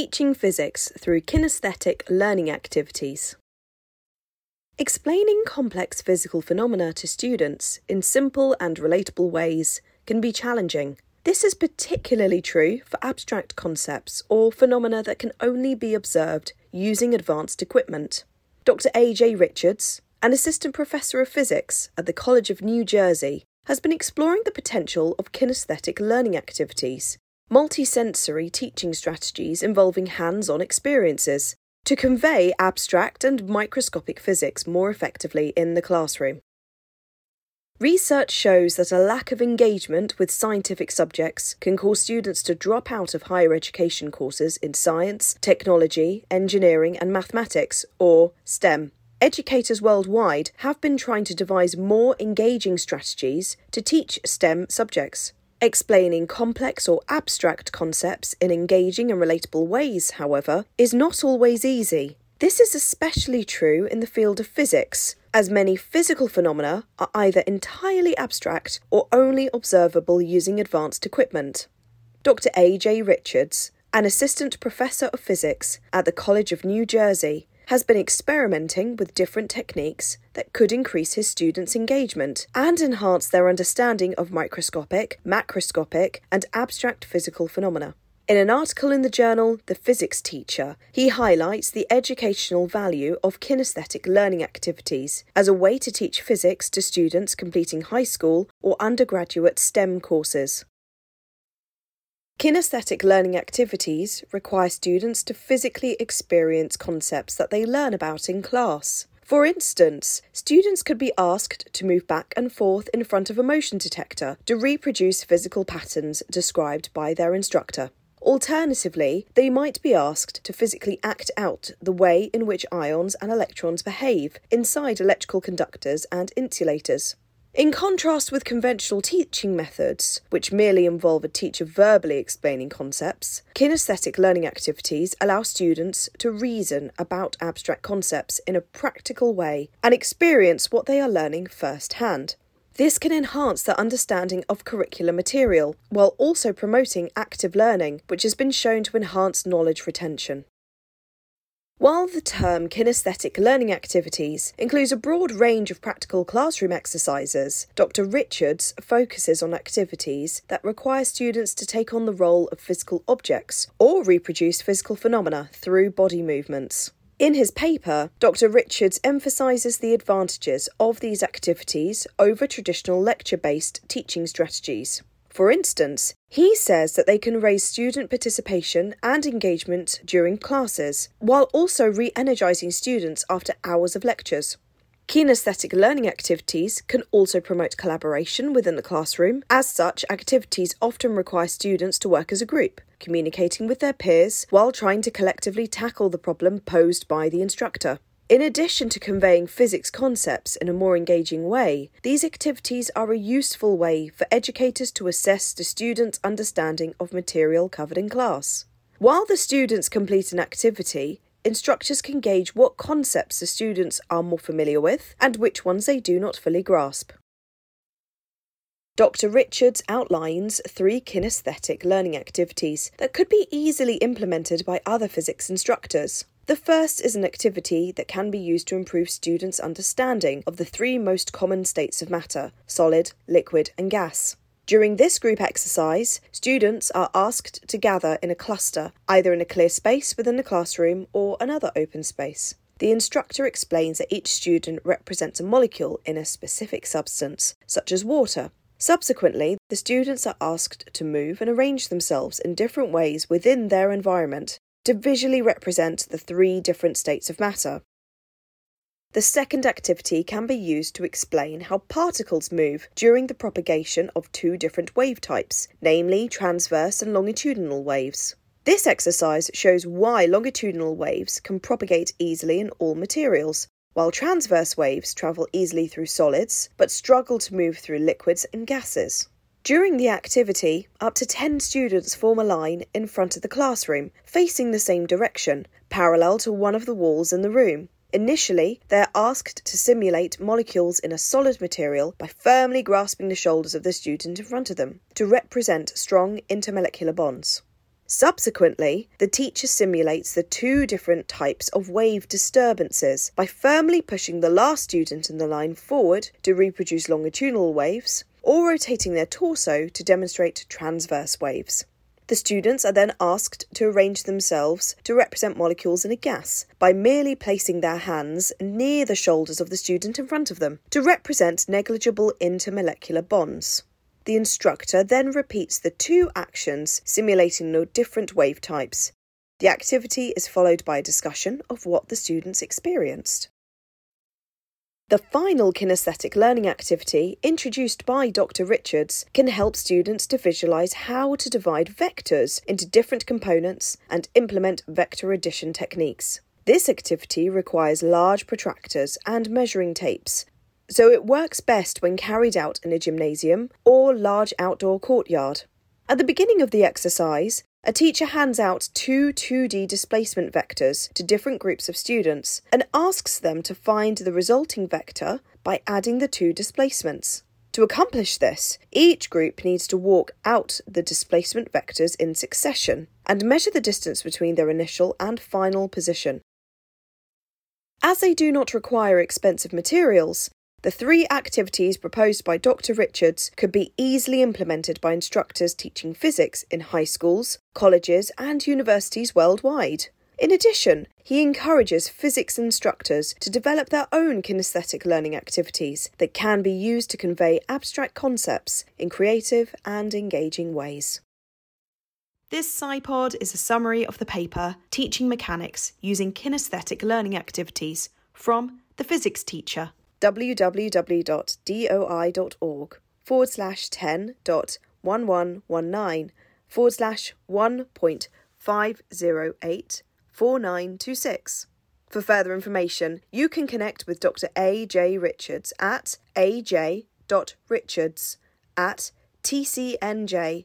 Teaching physics through kinesthetic learning activities. Explaining complex physical phenomena to students in simple and relatable ways can be challenging. This is particularly true for abstract concepts or phenomena that can only be observed using advanced equipment. Dr. A.J. Richards, an assistant professor of physics at the College of New Jersey, has been exploring the potential of kinesthetic learning activities, multisensory teaching strategies involving hands on experiences, to convey abstract and microscopic physics more effectively in the classroom. Research shows that a lack of engagement with scientific subjects can cause students to drop out of higher education courses in science, technology, engineering, and mathematics, or STEM. Educators worldwide have been trying to devise more engaging strategies to teach STEM subjects. Explaining complex or abstract concepts in engaging and relatable ways, however, is not always easy. This is especially true in the field of physics, as many physical phenomena are either entirely abstract or only observable using advanced equipment. Dr. A.J. Richards, an assistant professor of physics at the College of New Jersey, has been experimenting with different techniques that could increase his students' engagement and enhance their understanding of microscopic, macroscopic, and abstract physical phenomena. In an article in the journal The Physics Teacher, he highlights the educational value of kinesthetic learning activities as a way to teach physics to students completing high school or undergraduate STEM courses. Kinesthetic learning activities require students to physically experience concepts that they learn about in class. For instance, students could be asked to move back and forth in front of a motion detector to reproduce physical patterns described by their instructor. Alternatively, they might be asked to physically act out the way in which ions and electrons behave inside electrical conductors and insulators. In contrast with conventional teaching methods, which merely involve a teacher verbally explaining concepts, kinesthetic learning activities allow students to reason about abstract concepts in a practical way and experience what they are learning firsthand. This can enhance their understanding of curricular material while also promoting active learning, which has been shown to enhance knowledge retention. While the term kinesthetic learning activities includes a broad range of practical classroom exercises, Dr. Richards focuses on activities that require students to take on the role of physical objects or reproduce physical phenomena through body movements. In his paper, Dr. Richards emphasises the advantages of these activities over traditional lecture based teaching strategies. For instance, he says that they can raise student participation and engagement during classes, while also re energising students after hours of lectures. Kinesthetic learning activities can also promote collaboration within the classroom. As such, activities often require students to work as a group, communicating with their peers while trying to collectively tackle the problem posed by the instructor. In addition to conveying physics concepts in a more engaging way, these activities are a useful way for educators to assess the students' understanding of material covered in class. While the students complete an activity, instructors can gauge what concepts the students are more familiar with and which ones they do not fully grasp. Dr. Richards outlines three kinesthetic learning activities that could be easily implemented by other physics instructors. The first is an activity that can be used to improve students' understanding of the three most common states of matter solid, liquid, and gas. During this group exercise, students are asked to gather in a cluster, either in a clear space within the classroom or another open space. The instructor explains that each student represents a molecule in a specific substance, such as water. Subsequently, the students are asked to move and arrange themselves in different ways within their environment to visually represent the three different states of matter. The second activity can be used to explain how particles move during the propagation of two different wave types, namely transverse and longitudinal waves. This exercise shows why longitudinal waves can propagate easily in all materials, while transverse waves travel easily through solids but struggle to move through liquids and gases. During the activity, up to 10 students form a line in front of the classroom, facing the same direction, parallel to one of the walls in the room. Initially, they are asked to simulate molecules in a solid material by firmly grasping the shoulders of the student in front of them to represent strong intermolecular bonds. Subsequently, the teacher simulates the two different types of wave disturbances by firmly pushing the last student in the line forward to reproduce longitudinal waves, or rotating their torso to demonstrate transverse waves. The students are then asked to arrange themselves to represent molecules in a gas by merely placing their hands near the shoulders of the student in front of them to represent negligible intermolecular bonds. The instructor then repeats the two actions, simulating the different wave types. The activity is followed by a discussion of what the students experienced. The final kinesthetic learning activity, introduced by Dr. Richards, can help students to visualise how to divide vectors into different components and implement vector addition techniques. This activity requires large protractors and measuring tapes, so it works best when carried out in a gymnasium or large outdoor courtyard. At the beginning of the exercise, a teacher hands out two 2D displacement vectors to different groups of students and asks them to find the resulting vector by adding the two displacements. To accomplish this, each group needs to walk out the displacement vectors in succession and measure the distance between their initial and final position. As they do not require expensive materials, the three activities proposed by Dr. Richards could be easily implemented by instructors teaching physics in high schools, colleges, and universities worldwide. In addition, he encourages physics instructors to develop their own kinesthetic learning activities that can be used to convey abstract concepts in creative and engaging ways. This SciPod is a summary of the paper Teaching Mechanics Using Kinesthetic Learning Activities from The Physics Teacher www.doi.org forward slash 10.1119 forward slash 1.508 4926. For further information, you can connect with Dr. A.J. Richards at aj.richards at tcnj.edu.